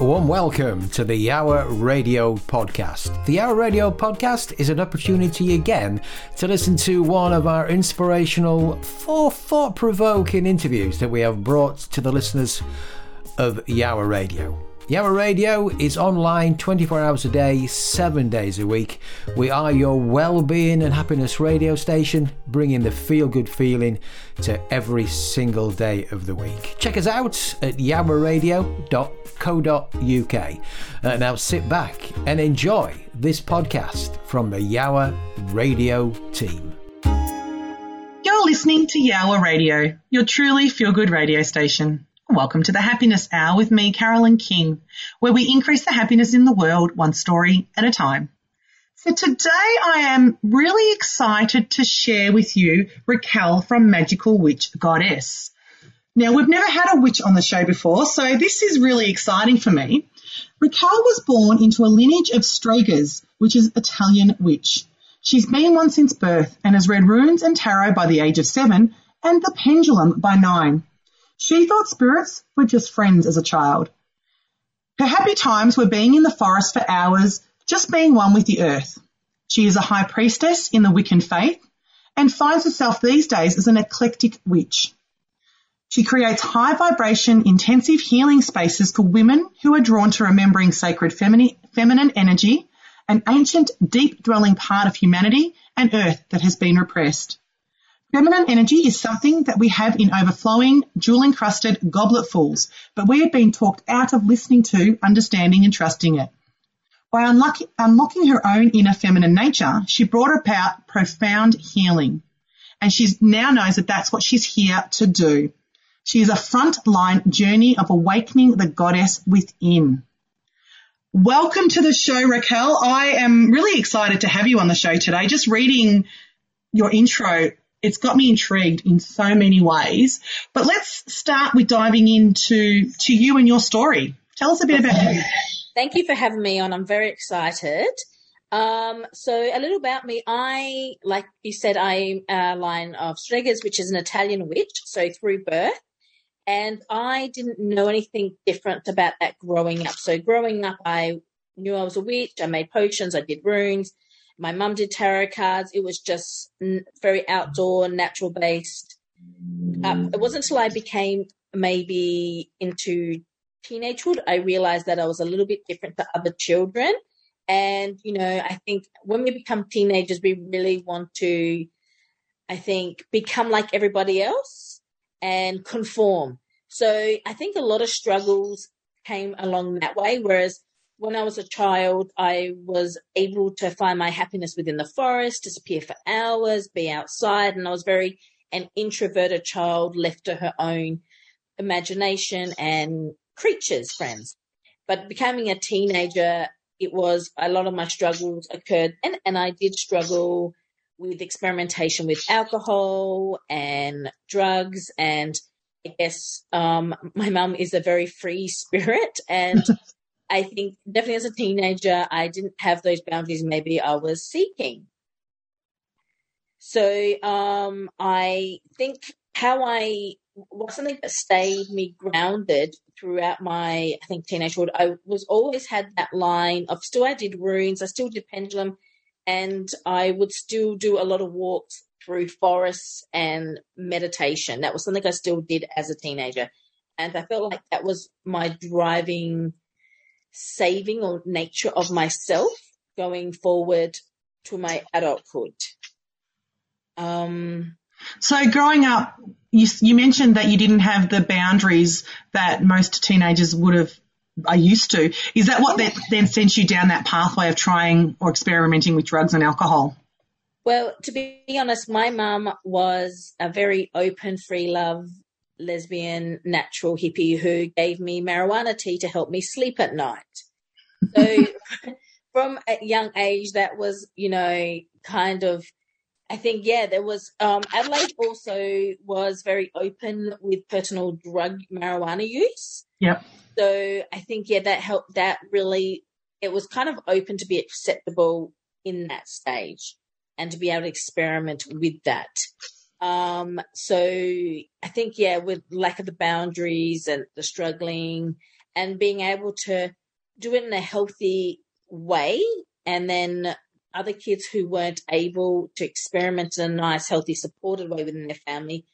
A warm welcome to the Yowah Radio Podcast. The Yowah Radio Podcast is an opportunity again to listen to one of our inspirational, thought provoking interviews that we have brought to the listeners of Yowah Radio. Yowah Radio is online 24 hours a day, 7 days a week. We are your well-being and happiness radio station, bringing the feel-good feeling to every single day of the week. Check us out at yowahradio.co.uk. Uh, now sit back and enjoy this podcast from the Yowah Radio team. You're listening to Yowah Radio, your truly feel-good radio station. Welcome to the Happiness Hour with me, Carolyn King, where we increase the happiness in the world one story at a time. So today I am really excited to share with you Raquel from Magikal Witch Goddess. Now we've never had a witch on the show before, so this is really exciting for me. Raquel was born into a lineage of Stregas, which is Italian witch. She's been one since birth and has read runes and tarot by the age of seven and the pendulum by nine. She thought spirits were just friends as a child. Her happy times were being in the forest for hours, just being one with the earth. She is a high priestess in the Wiccan faith and finds herself these days as an eclectic witch. She creates high vibration, intensive healing spaces for women who are drawn to remembering sacred feminine, energy, an ancient, deep dwelling part of humanity and earth that has been repressed. Feminine energy is something that we have in overflowing, jewel encrusted gobletfuls, but we have been talked out of listening to, understanding and trusting it. By unlocking her own inner feminine nature, she brought about profound healing. And she now knows that that's what she's here to do. She is a frontline journey of awakening the goddess within. Welcome to the show, Raquel. I am really excited to have you on the show today. Just reading your intro it's got me intrigued in so many ways. But let's start with diving into to you and your story. Tell us a bit about you. Thank you for having me on. I'm very excited. Um, so a little about me. I, like you said, I'm a line of Stregas, which is an Italian witch. So through birth. And I didn't know anything different about that growing up. So growing up, I knew I was a witch. I made potions. I did runes. My mum did tarot cards. It was just very outdoor, natural based. Uh, it wasn't until I became maybe into teenagehood I realized that I was a little bit different to other children. And, you know, I think when we become teenagers, we really want to, I think, become like everybody else and conform. So I think a lot of struggles came along that way. Whereas when I was a child, I was able to find my happiness within the forest, disappear for hours, be outside, and I was very an introverted child left to her own imagination and creatures friends. But becoming a teenager, it was a lot of my struggles occurred, and, and I did struggle with experimentation with alcohol and drugs and I guess um, my mum is a very free spirit and I think definitely as a teenager, I didn't have those boundaries maybe I was seeking. So um, I think how I was something that stayed me grounded throughout my I think teenagehood. I was always had that line of still I did runes, I still did pendulum, and I would still do a lot of walks through forests and meditation. That was something I still did as a teenager. And I felt like that was my driving saving or nature of myself going forward to my adulthood. Um, so growing up, you, you mentioned that you didn't have the boundaries that most teenagers would have are used to. Is that what that then sent you down that pathway of trying or experimenting with drugs and alcohol? Well, to be honest, my mum was a very open, free love lesbian natural hippie who gave me marijuana tea to help me sleep at night. So from a young age, that was, you know, kind of, I think, yeah, there was, um, Adelaide also was very open with personal drug marijuana use. Yep. So I think, yeah, that helped, that really, it was kind of open to be acceptable in that stage and to be able to experiment with that. Um, so I think, yeah, with lack of the boundaries and the struggling and being able to do it in a healthy way and then other kids who weren't able to experiment in a nice, healthy, supported way within their family,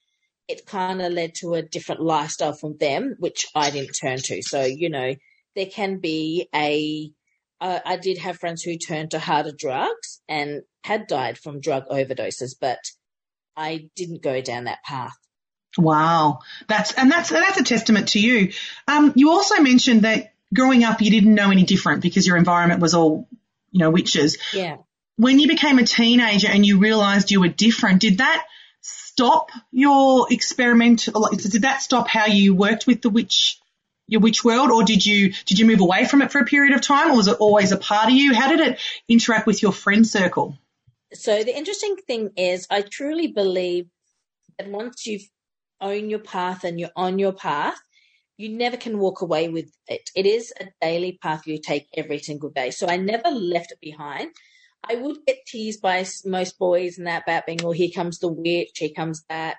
it kind of led to a different lifestyle from them, which I didn't turn to. So, you know, there can be a. Uh, I did have friends who turned to harder drugs and had died from drug overdoses, but I didn't go down that path. Wow, that's and that's that's a testament to you. Um, you also mentioned that growing up you didn't know any different because your environment was all, you know, witches. Yeah. When you became a teenager and you realised you were different, did that stop your experiment? Did that stop how you worked with the witch? Your witch world, or did you did you move away from it for a period of time, or was it always a part of you? How did it interact with your friend circle? So the interesting thing is, I truly believe that once you've owned your path and you're on your path, you never can walk away with it. It is a daily path you take every single day. So I never left it behind. I would get teased by most boys and that about being, well, here comes the witch, here comes that.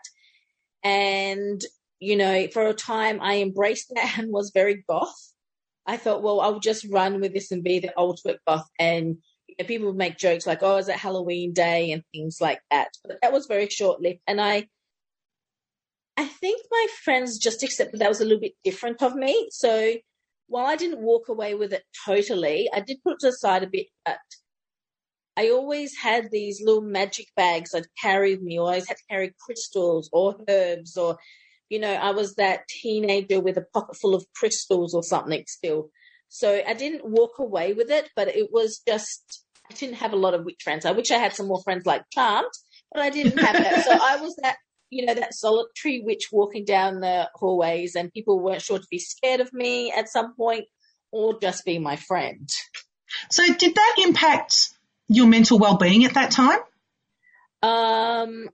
And, you know, for a time I embraced that and was very goth. I thought, well, I'll just run with this and be the ultimate goth and people would make jokes like, "Oh, is it Halloween day?" and things like that. But that was very short lived, and I, I think my friends just accepted that was a little bit different of me. So while I didn't walk away with it totally, I did put it aside a bit. But I always had these little magic bags I'd carry with me. I always had to carry crystals or herbs or, you know, I was that teenager with a pocket full of crystals or something still. So I didn't walk away with it, but it was just I didn't have a lot of witch friends. I wish I had some more friends like Charmed, but I didn't have that. so I was that, you know, that solitary witch walking down the hallways, and people weren't sure to be scared of me at some point or just be my friend. So did that impact your mental well-being at that time? Um,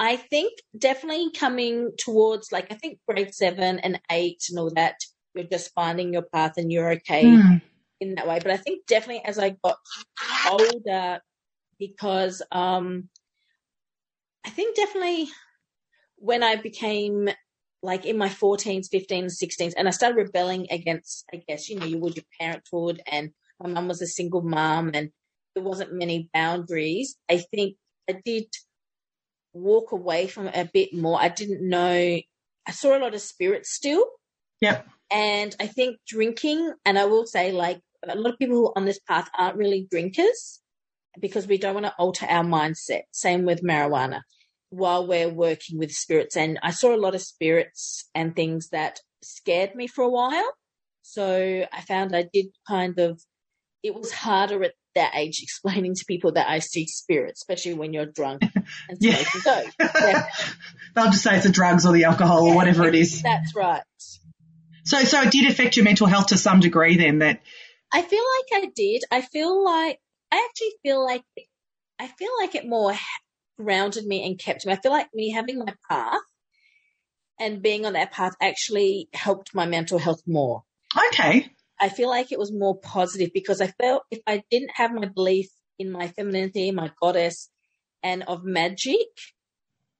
I think definitely coming towards like I think grade seven and eight and all that, you're just finding your path and you're okay. Mm in that way. But I think definitely as I got older, because um, I think definitely when I became like in my 14s, 15s, 16s, and I started rebelling against, I guess, you know, you would your parenthood, and my mum was a single mom and there wasn't many boundaries. I think I did walk away from it a bit more. I didn't know, I saw a lot of spirits still. Yep. And I think drinking, and I will say, like, a lot of people on this path aren't really drinkers because we don't want to alter our mindset. Same with marijuana while we're working with spirits. And I saw a lot of spirits and things that scared me for a while. So I found I did kind of, it was harder at that age explaining to people that I see spirits, especially when you're drunk and yeah. Yeah. They'll just say it's the drugs or the alcohol yeah, or whatever it is. That's right. So, so it did affect your mental health to some degree then that I feel like I did. I feel like I actually feel like I feel like it more grounded me and kept me. I feel like me having my path and being on that path actually helped my mental health more. Okay. I feel like it was more positive because I felt if I didn't have my belief in my femininity, my goddess, and of magic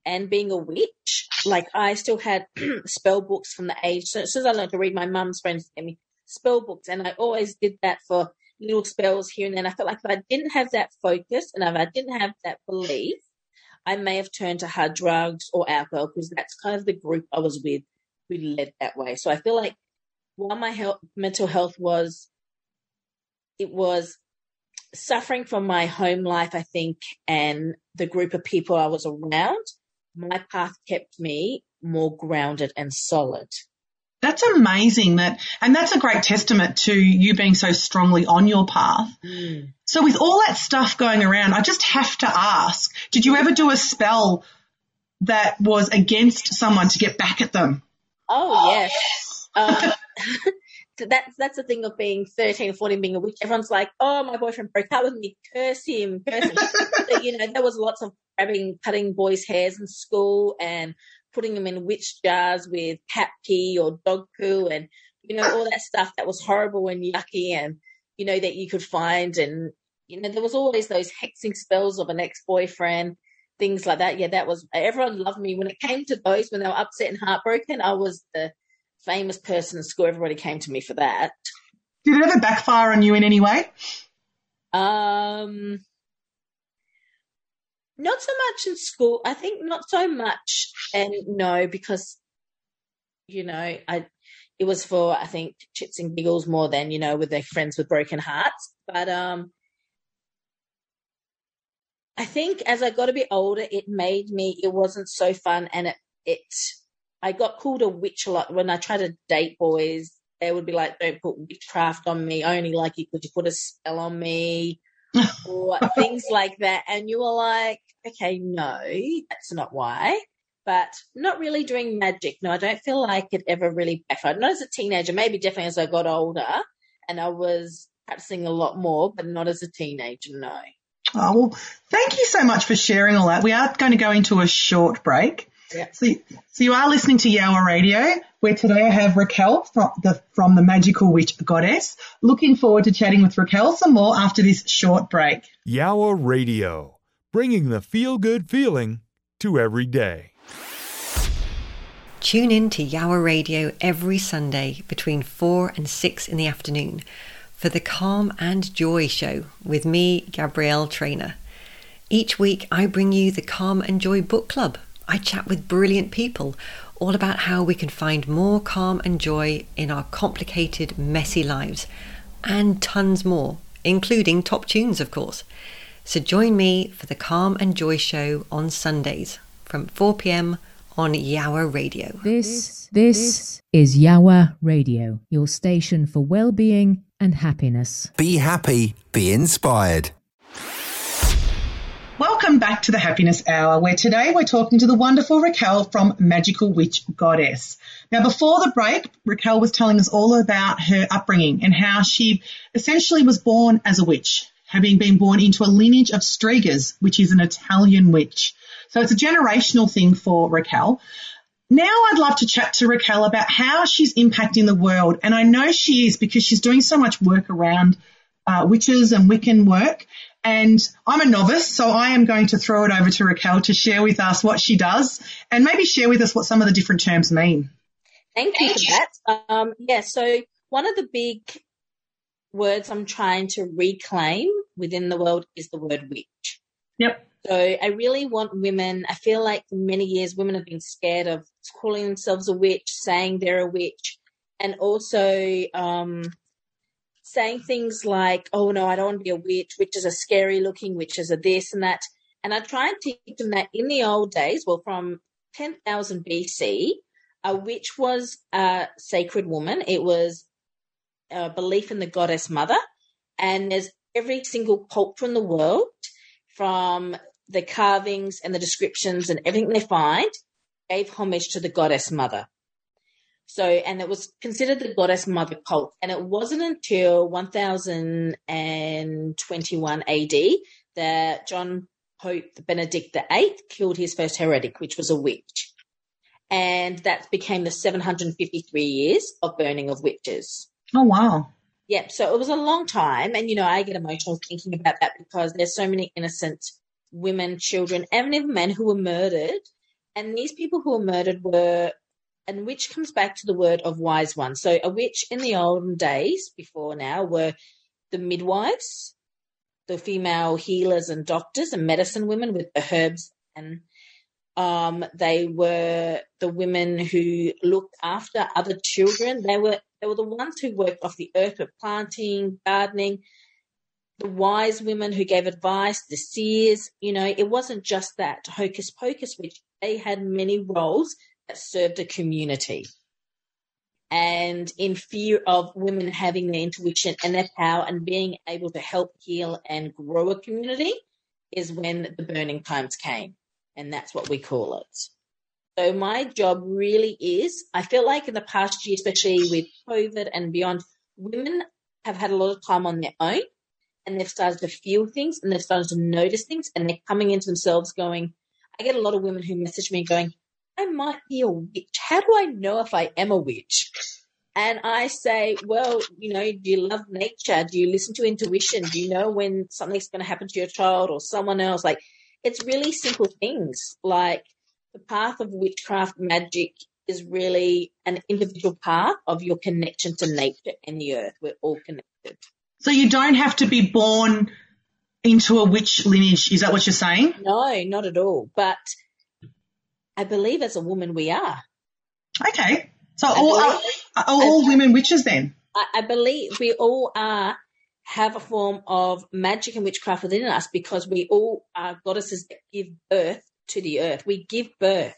and being a witch, like I still had spell books from the age. So as soon as I learned to read, my mum's friends gave me spell books, and I always did that for little spells here and then. I felt like if I didn't have that focus and if I didn't have that belief, I may have turned to hard drugs or alcohol because that's kind of the group I was with who led that way. So I feel like while my health, mental health was, it was suffering from my home life, I think, and the group of people I was around, my path kept me more grounded and solid. That's amazing that, and that's a great testament to you being so strongly on your path. Mm. So with all that stuff going around, I just have to ask, did you ever do a spell that was against someone to get back at them? Oh, yes. Um, that's, that's the thing of being 13 or 14, being a witch. Everyone's like, oh, my boyfriend broke up with me. Curse him, curse him. so, you know, there was lots of grabbing, cutting boys' hairs in school and putting them in witch jars with cat pee or dog poo and, you know, all that stuff that was horrible and yucky and, you know, that you could find. And, you know, there was always those hexing spells of an ex-boyfriend things like that. Yeah, that was everyone loved me when it came to those when they were upset and heartbroken. I was the famous person in school. Everybody came to me for that. Did it ever backfire on you in any way? Um, not so much in school. I think not so much, and no, because you know, I it was for I think chips and giggles more than you know with their friends with broken hearts. But um, I think as I got a bit older, it made me. It wasn't so fun, and it it I got called a witch a lot when I tried to date boys. They would be like, "Don't put witchcraft on me. Only like you because you put a spell on me." or things like that. And you were like, okay, no, that's not why. But not really doing magic. No, I don't feel like it ever really backfired. Not as a teenager, maybe definitely as I got older and I was practicing a lot more, but not as a teenager, no. Oh, well, thank you so much for sharing all that. We are going to go into a short break. Yeah. So, so you are listening to Yowah Radio, where today I have Raquel from the, from the Magikal Witch Goddess. Looking forward to chatting with Raquel some more after this short break. Yowah Radio, bringing the feel good feeling to every day. Tune in to Yowah Radio every Sunday between 4 and 6 in the afternoon for the Calm and Joy Show with me, Gabrielle Trainer. Each week, I bring you the Calm and Joy Book Club I chat with brilliant people all about how we can find more calm and joy in our complicated, messy lives, and tons more, including top tunes, of course. So join me for the Calm and Joy Show on Sundays from 4 pm on Yowah Radio. This, this is Yowah Radio, your station for well-being and happiness. Be happy, be inspired. Welcome back to the Happiness Hour, where today we're talking to the wonderful Raquel from Magikal Witch Goddess. Now, before the break, Raquel was telling us all about her upbringing and how she essentially was born as a witch, having been born into a lineage of Stregas, which is an Italian witch. So it's a generational thing for Raquel. Now I'd love to chat to Raquel about how she's impacting the world. And I know she is because she's doing so much work around uh, witches and Wiccan work. And I'm a novice, so I am going to throw it over to Raquel to share with us what she does and maybe share with us what some of the different terms mean. Thank you for that. Um, yeah, so one of the big words I'm trying to reclaim within the world is the word witch. Yep. So I really want women, I feel like for many years women have been scared of calling themselves a witch, saying they're a witch, and also um, saying things like, oh no, I don't want to be a witch, witches are scary looking, witches are this and that. And I try and teach them that in the old days, well, from 10,000 BC, a witch was a sacred woman. It was a belief in the goddess mother. And there's every single culture in the world, from the carvings and the descriptions and everything they find, gave homage to the goddess mother. So, and it was considered the goddess mother cult. And it wasn't until 1021 AD that John Pope Benedict VIII killed his first heretic, which was a witch. And that became the 753 years of burning of witches. Oh, wow. Yep. so it was a long time. And, you know, I get emotional thinking about that because there's so many innocent women, children, and even men who were murdered. And these people who were murdered were and witch comes back to the word of wise one. So a witch in the olden days, before now, were the midwives, the female healers and doctors and medicine women with the herbs and um, they were the women who looked after other children. They were they were the ones who worked off the earth with planting, gardening. The wise women who gave advice, the seers. You know, it wasn't just that hocus pocus witch. They had many roles that served a community. And in fear of women having their intuition and their power and being able to help heal and grow a community is when the burning times came. And that's what we call it. So my job really is, I feel like in the past year, especially with COVID and beyond, women have had a lot of time on their own and they've started to feel things and they've started to notice things and they're coming into themselves going, I get a lot of women who message me going, I might be a witch. How do I know if I am a witch? And I say, well, you know, do you love nature? Do you listen to intuition? Do you know when something's going to happen to your child or someone else? Like, it's really simple things like the path of witchcraft magic is really an individual part of your connection to nature and the earth. We're all connected. So you don't have to be born into a witch lineage. Is that what you're saying? No, not at all. But I believe as a woman we are. Okay. So all, are, are all women witches then? I, I believe we all are have a form of magic and witchcraft within us because we all are goddesses that give birth to the earth. We give birth.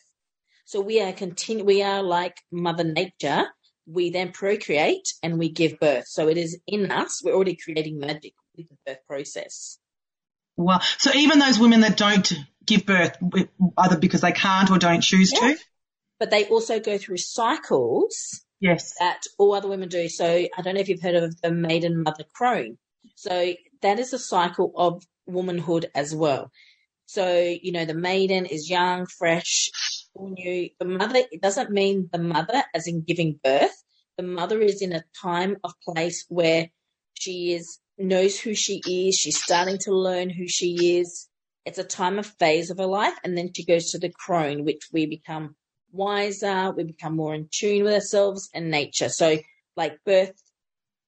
So we are continue, we are like mother nature. We then procreate and we give birth. So it is in us. We're already creating magic with the birth process. Well, so even those women that don't give birth, either because they can't or don't choose to? But they also go through cycles Yes. that all other women do. So I don't know if you've heard of the maiden mother crone. So that is a cycle of womanhood as well. So, you know, the maiden is young, fresh, new. The mother, it doesn't mean the mother as in giving birth. The mother is in a time of place where she is, knows who she is. She's starting to learn who she is. It's a time of phase of her life. And then she goes to the crone, which we become wiser. We become more in tune with ourselves and nature. So like birth,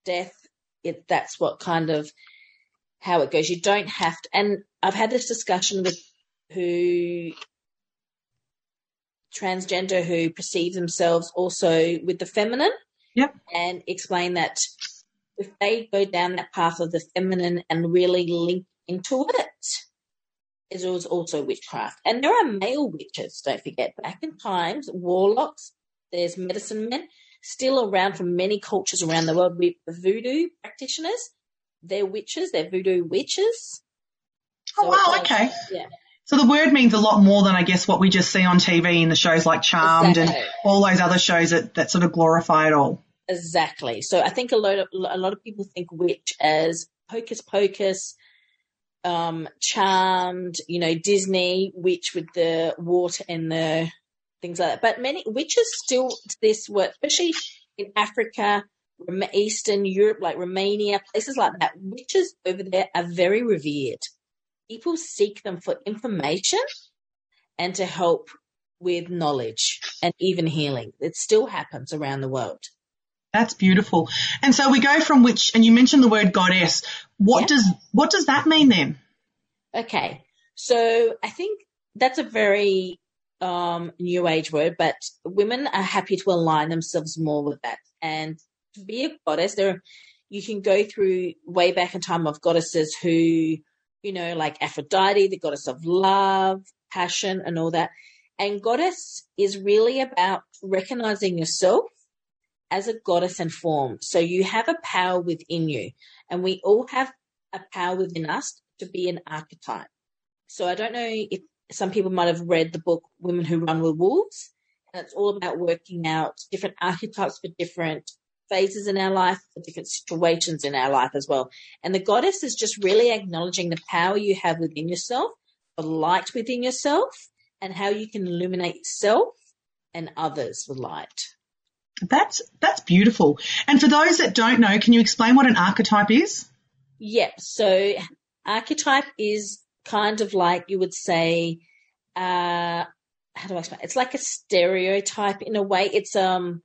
death, it, that's what kind of how it goes. You don't have to, and I've had this discussion with who transgender who perceive themselves also with the feminine. Yep. And explain that if they go down that path of the feminine and really link into it, it was also witchcraft. And there are male witches, don't forget. Back in times, warlocks, there's medicine men, still around from many cultures around the world. With voodoo practitioners, they're witches, they're voodoo witches. Oh, wow, uh, okay. Yeah. So the word means a lot more than I guess what we just see on TV in the shows like Charmed Exactly. and all those other shows that, that sort of glorify it all. Exactly. So I think a lot of a lot of people think witch as hocus pocus, um, charmed, you know, Disney witch with the water and the things like that. But many witches still this work, especially in Africa, Eastern Europe, like Romania, places like that. Witches over there are very revered. People seek them for information and to help with knowledge and even healing. It still happens around the world. That's beautiful. And so we go from which, and you mentioned the word goddess. What Yeah. does what does that mean then? Okay. So I think that's a very um, new age word, but women are happy to align themselves more with that. And to be a goddess, there you can go through way back in time of goddesses who, you know, like Aphrodite, the goddess of love, passion, and all that. And goddess is really about recognizing yourself as a goddess and form. So you have a power within you, and we all have a power within us to be an archetype. So I don't know if some people might have read the book Women Who Run with Wolves, and it's all about working out different archetypes for different phases in our life, for different situations in our life as well. And the goddess is just really acknowledging the power you have within yourself, the light within yourself, and how you can illuminate yourself and others with light. That's that's beautiful. And for those that don't know, can you explain what an archetype is? Yep. So archetype is kind of like you would say, uh, how do I explain? It's like a stereotype in a way. It's um,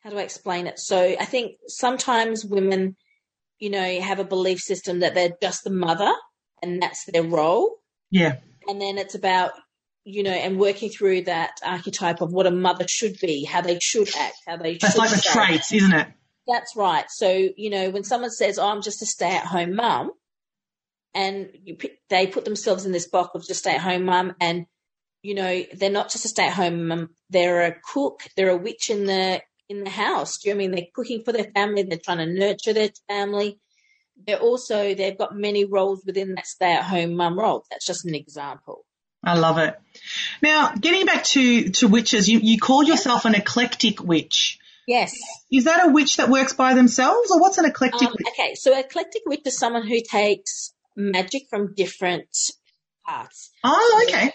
how do I explain it? So I think sometimes women, you know, have a belief system that they're just the mother and that's their role, Yeah. and then it's about you know, and working through that archetype of what a mother should be, how they should act, how they That's should like the traits, isn't it? That's right. So, you know, when someone says, oh, I'm just a stay at home mum, and you, p- they put themselves in this box of just stay at home mum, and, you know, they're not just a stay at home mum, they're a cook, they're a witch in the, in the house. Do you know I mean? They're cooking for their family, they're trying to nurture their family. They're also, they've got many roles within that stay at home mum role. That's just an example. I love it. Now, getting back to, to witches, you, you call yourself an eclectic witch. Yes. Is that a witch that works by themselves or what's an eclectic Um, witch? okay, so eclectic witch is someone who takes magic from different parts. Oh, okay.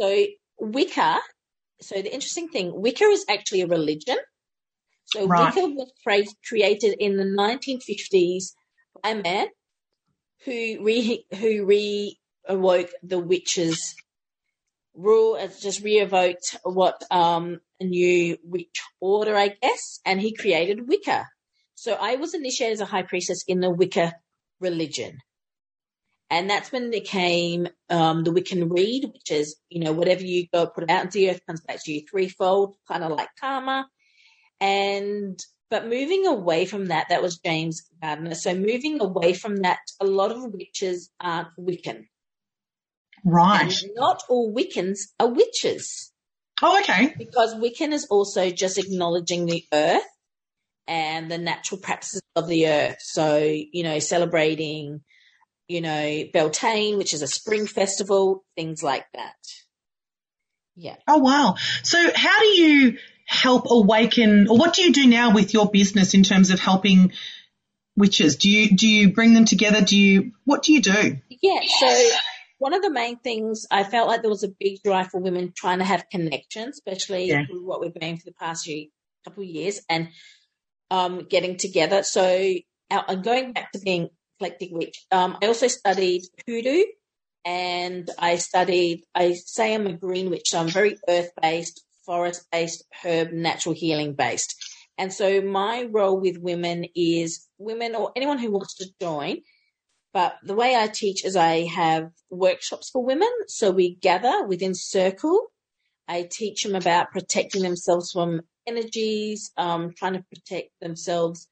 So Wicca, so the interesting thing, Wicca is actually a religion. So Right. Wicca was cre- created in the 1950s by a man who re who re awoke the witches rule. It just re-evoked what um, a new witch order, I guess, and he created Wicca. So I was initiated as a high priestess in the Wicca religion. And that's when there came um, the Wiccan Rede, which is, you know, whatever you go put out into the earth comes back to you threefold, kind of like karma. And, but moving away from that, that was James Gardner. So moving away from that, a lot of witches aren't Wiccan. Right. And not all Wiccans are witches. Oh, okay. Because Wiccan is also just acknowledging the earth and the natural practices of the earth. So, you know, celebrating, you know, Beltane, which is a spring festival, things like that. Yeah. Oh, wow. So how do you help awaken or what do you do now with your business in terms of helping witches? Do you, do you bring them together? Do you, what do you do? Yeah. So one of the main things I felt like there was a big drive for women trying to have connection, especially Yeah. through what we've been for the past few, couple of years and um, getting together. So uh, and going back to being eclectic witch, um, I also studied hoodoo and I studied, I say I'm a green witch, so I'm very earth based, forest based, herb, natural healing based. And so my role with women is women or anyone who wants to join but the way I teach is I have workshops for women. So we gather within circle. I teach them about protecting themselves from energies, um, trying to protect themselves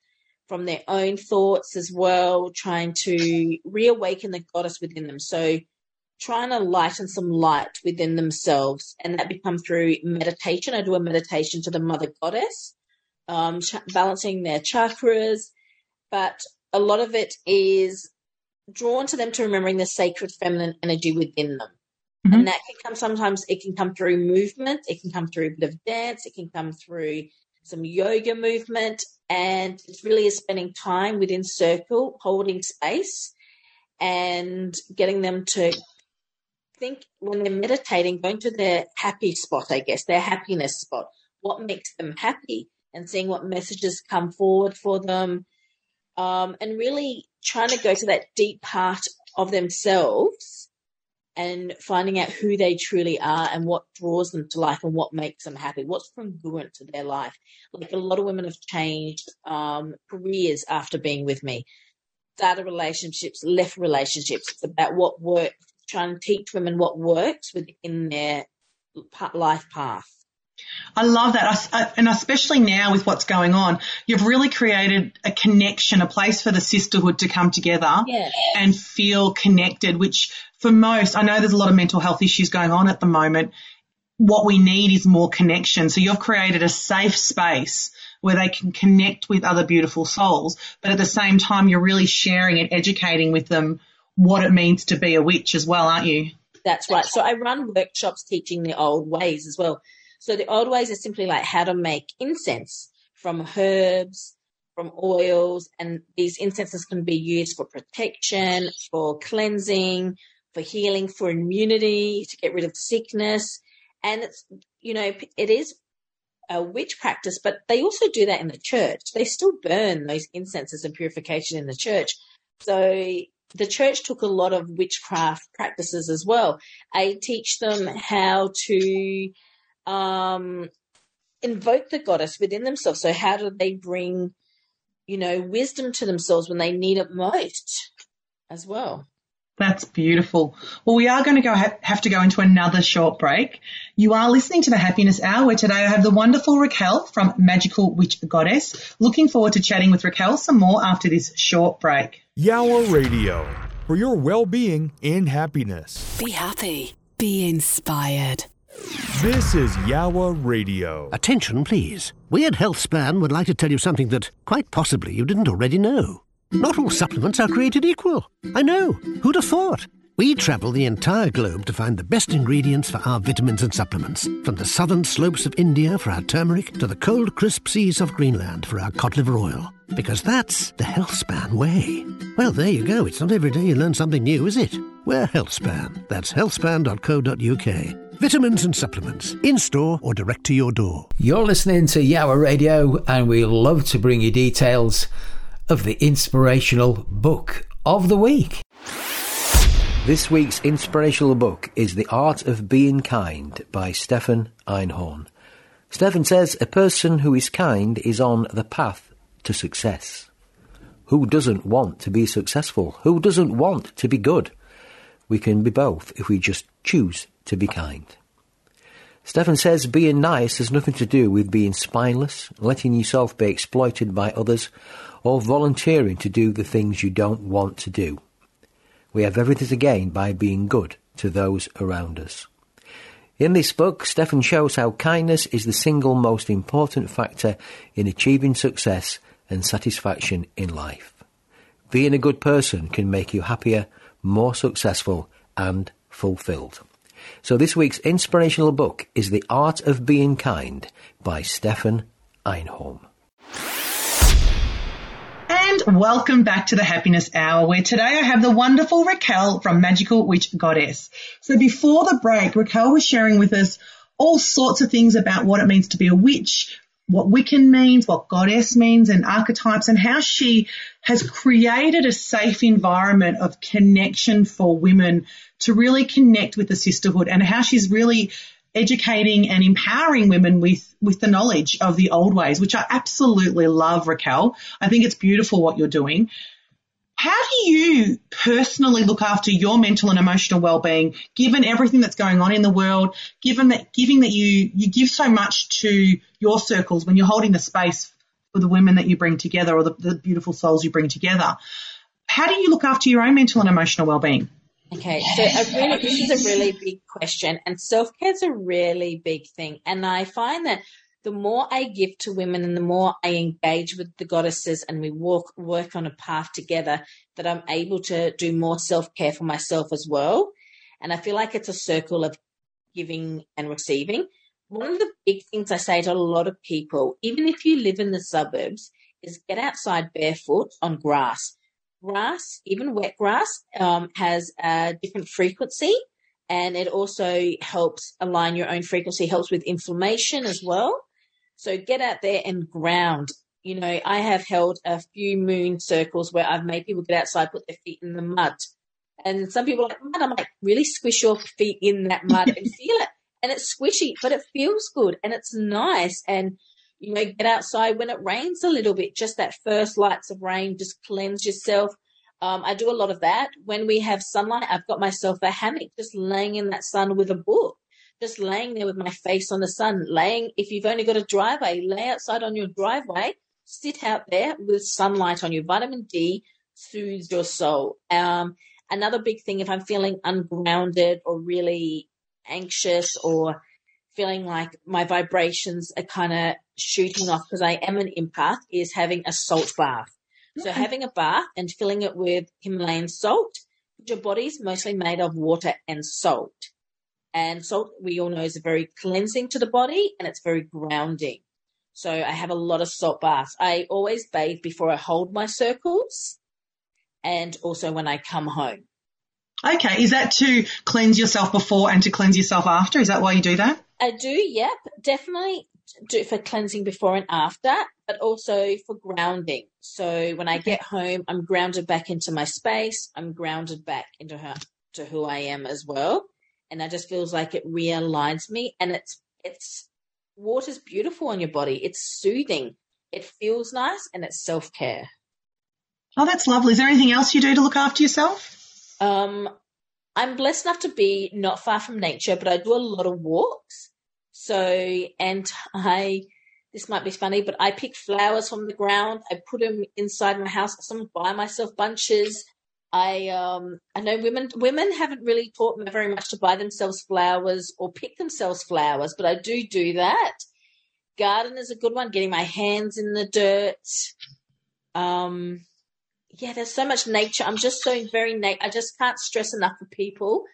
from their own thoughts as well, trying to reawaken the goddess within them. So trying to lighten some light within themselves. And that becomes through meditation. I do a meditation to the mother goddess, um, ch- balancing their chakras. But a lot of it is drawn to them to remembering the sacred feminine energy within them. Mhm. And that can come sometimes, it can come through movement, it can come through a bit of dance, it can come through some yoga movement. And it really is spending time within circle, holding space and getting them to think when they're meditating, going to their happy spot, I guess, their happiness spot. What makes them happy and seeing what messages come forward for them. Um, and really trying to go to that deep part of themselves and finding out who they truly are and what draws them to life and what makes them happy, what's congruent to their life. Like a lot of women have changed um, careers after being with me, started relationships, left relationships. It's about what works, trying to teach women what works within their life path. I love that. I, I- and especially now with what's going on, you've really created a connection, a place for the sisterhood to come together Yeah. and feel connected, which for most, I know there's a lot of mental health issues going on at the moment. What we need is more connection. So you've created a safe space where they can connect with other beautiful souls, but at the same time, you're really sharing and educating with them what it means to be a witch as well, aren't you? That's right. So I run workshops teaching the old ways as well. So the old ways are simply like how to make incense from herbs, from oils, and these incenses can be used for protection, for cleansing, for healing, for immunity, to get rid of sickness. And it's, you know, it is a witch practice, but they also do that in the church. They still burn those incenses and purification in the church. So the church took a lot of witchcraft practices as well. I teach them how to um, invoke the goddess within themselves. So how do they bring, you know, wisdom to themselves when they need it most as well? That's beautiful. Well, we are going to go ha- have to go into another short break. You are listening to the Happiness Hour where today I have the wonderful Raquel from Magikal Witch Goddess. Looking forward to chatting with Raquel some more after this short break. Yowah Radio for your well being and happiness. Be happy. Be inspired. This is Yowah Radio. Attention, please. We at HealthSpan would like to tell you something that quite possibly you didn't already know. Not all supplements are created equal. I know. Who'd have thought? We travel the entire globe to find the best ingredients for our vitamins and supplements. From the southern slopes of India for our turmeric to the cold, crisp seas of Greenland for our cod liver oil. Because that's the HealthSpan way. Well, there you go. It's not every day you learn something new, is it? We're HealthSpan. That's healthspan.co.uk. Vitamins and supplements, in store or direct to your door. You're listening to Yowah Radio, and we love to bring you details of the inspirational book of the week. This week's inspirational book is The Art of Being Kind by Stefan Einhorn. Stefan says a person who is kind is on the path to success. Who doesn't want to be successful? Who doesn't want to be good? We can be both if we just choose to be kind. Stefan says being nice has nothing to do with being spineless, letting yourself be exploited by others, or volunteering to do the things you don't want to do. We have everything to gain by being good to those around us. In this book, Stefan shows how kindness is the single most important factor in achieving success and satisfaction in life. Being a good person can make you happier, more successful, and fulfilled. So this week's inspirational book is The Art of Being Kind by Stefan Einhorn. And welcome back to the Happiness Hour, where today I have the wonderful Raquel from Magikal Witch Goddess. So before the break, Raquel was sharing with us all sorts of things about what it means to be a witch, what Wiccan means, what goddess means and archetypes and how she has created a safe environment of connection for women to really connect with the sisterhood and how she's really educating and empowering women with, with the knowledge of the old ways, which I absolutely love, Raquel. I think it's beautiful what you're doing. How do you personally look after your mental and emotional well-being, given everything that's going on in the world, given that, giving that you, you give so much to your circles when you're holding the space for the women that you bring together or the, the beautiful souls you bring together? How do you look after your own mental and emotional well-being? Okay, so a really, this is a really big question, and self care is a really big thing. And I find that the more I give to women and the more I engage with the goddesses and we walk work on a path together, that I'm able to do more self care for myself as well. And I feel like it's a circle of giving and receiving. One of the big things I say to a lot of people, even if you live in the suburbs, is get outside barefoot on grass grass, even wet grass, um, has a different frequency and it also helps align your own frequency, helps with inflammation as well. So get out there and ground. You know, I have held a few moon circles where I've made people get outside, put their feet in the mud. And some people are like, mud, I'm like, really squish your feet in that mud and feel it. And it's squishy, but it feels good and it's nice. And you know, get outside when it rains a little bit, just that first lights of rain, just cleanse yourself. Um, I do a lot of that. When we have sunlight, I've got myself a hammock, just laying in that sun with a book, just laying there with my face on the sun, laying, if you've only got a driveway, lay outside on your driveway, sit out there with sunlight on you. Vitamin D soothes your soul. Um, another big thing, if I'm feeling ungrounded or really anxious or feeling like my vibrations are kind of shooting off because I am an empath is having a salt bath. So mm. having a bath and filling it with Himalayan salt, your body's mostly made of water and salt. And salt, we all know, is very cleansing to the body and it's very grounding. So I have a lot of salt baths. I always bathe before I hold my circles and also when I come home. Okay, is that to cleanse yourself before and to cleanse yourself after? Is that why you do that? I do, yep. Definitely do for cleansing before and after, but also for grounding. So when I get home, I'm grounded back into my space. I'm grounded back into her, to who I am as well. And that just feels like it realigns me. And it's, it's, water's beautiful on your body. It's soothing. It feels nice and it's self care. Oh, that's lovely. Is there anything else you do to look after yourself? Um, I'm blessed enough to be not far from nature, but I do a lot of walks. So, and I, this might be funny, but I pick flowers from the ground. I put them inside my house. Some buy myself bunches. I, um, I know women, women haven't really taught me very much to buy themselves flowers or pick themselves flowers, but I do do that. Garden is a good one, getting my hands in the dirt. Um, yeah, there's so much nature. I'm just so very na- I just can't stress enough for people.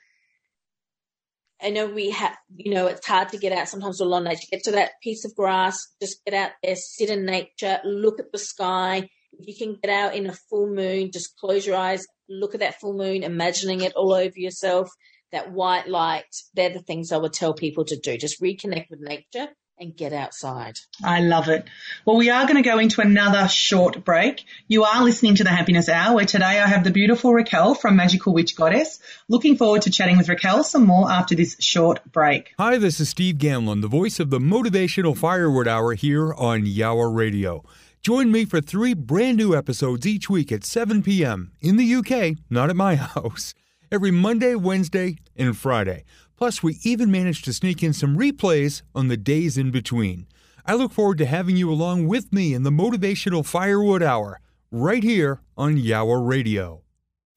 I know we have, you know, it's hard to get out sometimes lot of nature. Get to that piece of grass, just get out there, sit in nature, look at the sky. If you can get out in a full moon, just close your eyes, look at that full moon, imagining it all over yourself, that white light. They're the things I would tell people to do. Just reconnect with nature and get outside. I love it. Well, we are going to go into another short break. You are listening to the Happiness Hour, where today I have the beautiful Raquel from Magikal Witch Goddess. Looking forward to chatting with Raquel some more after this short break. Hi, this is Steve Gamlin, the voice of the Motivational Firewood Hour here on Yowah Radio. Join me for three brand new episodes each week at 7 p.m. in the UK, not at my house, every Monday, Wednesday, and Friday. Plus, we even managed to sneak in some replays on the days in between. I look forward to having you along with me in the Motivational Firewood Hour, right here on Yowah Radio.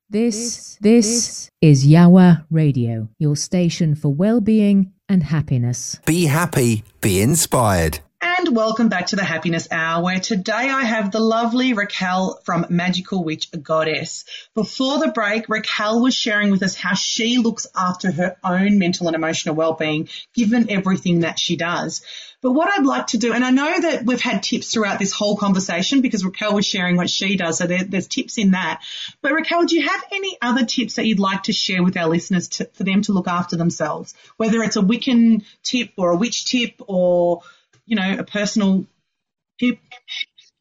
This this is Yowah Radio, your station for well-being and happiness. Be happy, be inspired. And welcome back to the Happiness Hour, where today I have the lovely Raquel from Magikal Witch Goddess. Before the break, Raquel was sharing with us how she looks after her own mental and emotional well-being, given everything that she does. But what I'd like to do, and I know that we've had tips throughout this whole conversation because Raquel was sharing what she does, so there, there's tips in that. But Raquel, do you have any other tips that you'd like to share with our listeners to, for them to look after themselves? Whether it's a Wiccan tip or a witch tip or you know, a personal?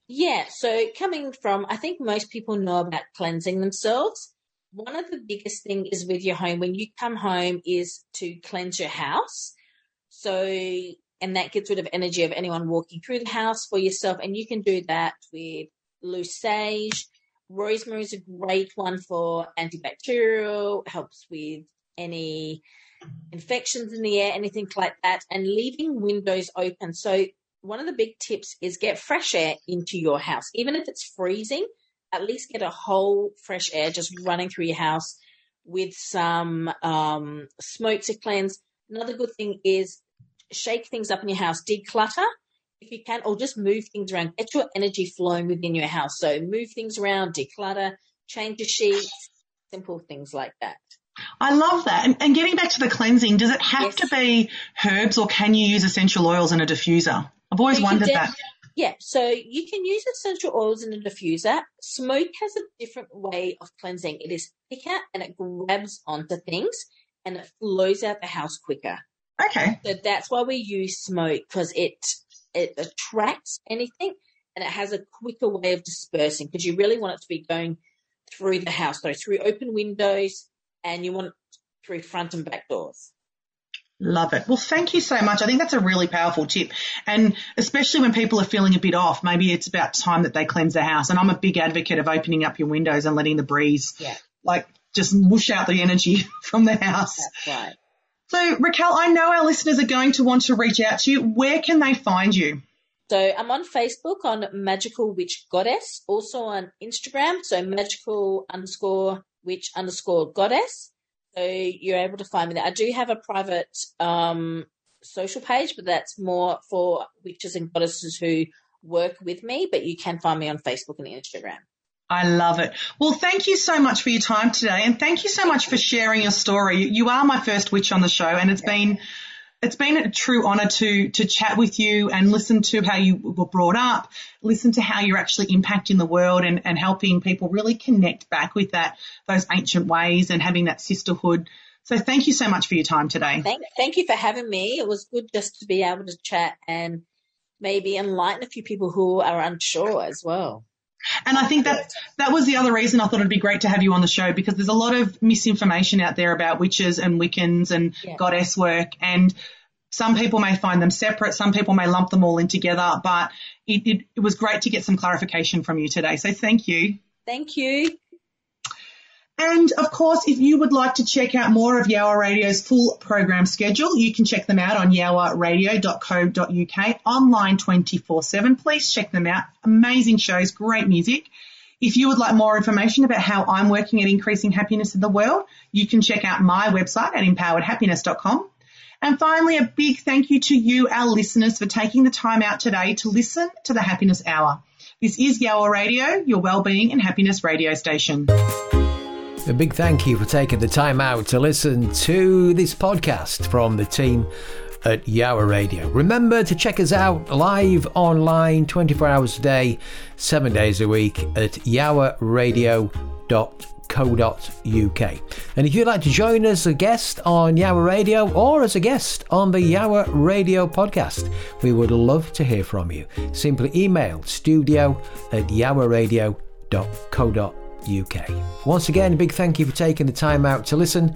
Yeah, so coming from, I think most people know about cleansing themselves. One of the biggest thing is with your home when you come home is to cleanse your house. So, and that gets rid of energy of anyone walking through the house for yourself. And you can do that with loose sage. Rosemary is a great one for antibacterial, helps with any infections in the air, anything like that, and leaving windows open. So one of the big tips is get fresh air into your house. Even if it's freezing, at least get a whole fresh air just running through your house with some um, smoke to cleanse. Another good thing is shake things up in your house, declutter if you can, or just move things around. Get your energy flowing within your house. So move things around, declutter, change your sheets, simple things like that. I love that. And, and, getting back to the cleansing, does it have yes. to be herbs or can you use essential oils in a diffuser? I've always so wondered that. Yeah, so you can use essential oils in a diffuser. Smoke has a different way of cleansing. It is thicker and it grabs onto things and it flows out the house quicker. Okay. So that's why we use smoke because it it attracts anything and it has a quicker way of dispersing because you really want it to be going through the house, so through open windows, and you want through front and back doors. Love it. Well, thank you so much. I think that's a really powerful tip. And especially when people are feeling a bit off, maybe it's about time that they cleanse their house. And I'm a big advocate of opening up your windows and letting the breeze, yeah. like, just whoosh out the energy from the house. That's right. So, Raquel, I know our listeners are going to want to reach out to you. Where can they find you? So I'm on Facebook on Magikal Witch Goddess, also on Instagram, so magikal underscore witch underscore goddess. So you're able to find me there. I do have a private um, social page, but that's more for witches and goddesses who work with me. But you can find me on Facebook and Instagram. I love it. Well, thank you so much for your time today, and thank you so much for sharing your story. You are my first witch on the show, and it's been it's been a true honour to to chat with you and listen to how you were brought up, listen to how you're actually impacting the world and, and helping people really connect back with that those ancient ways and having that sisterhood. So thank you so much for your time today. Thank, thank you for having me. It was good just to be able to chat and maybe enlighten a few people who are unsure as well. And I think that that was the other reason I thought it'd be great to have you on the show because there's a lot of misinformation out there about witches and Wiccans and yeah. goddess work and some people may find them separate, some people may lump them all in together, but it, it, it was great to get some clarification from you today. So thank you. Thank you. And of course, if you would like to check out more of Yowah Radio's full program schedule, you can check them out on yowahradio.co.uk online 24-7. Please check them out. Amazing shows, great music. If you would like more information about how I'm working at increasing happiness in the world, you can check out my website at empoweredhappiness.com. And finally, a big thank you to you, our listeners, for taking the time out today to listen to the Happiness Hour. This is Yowah Radio, your wellbeing and happiness radio station. A big thank you for taking the time out to listen to this podcast from the team at Yowah Radio. Remember to check us out live online 24 hours a day, 7 days a week at yowahradio.co.uk. And if you'd like to join us as a guest on Yowah Radio or as a guest on the Yowah Radio podcast, we would love to hear from you. Simply email studio at yowahradio.co.uk. Once again, a big thank you for taking the time out to listen.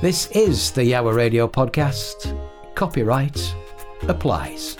This is the Yowah Radio podcast. Copyright applies.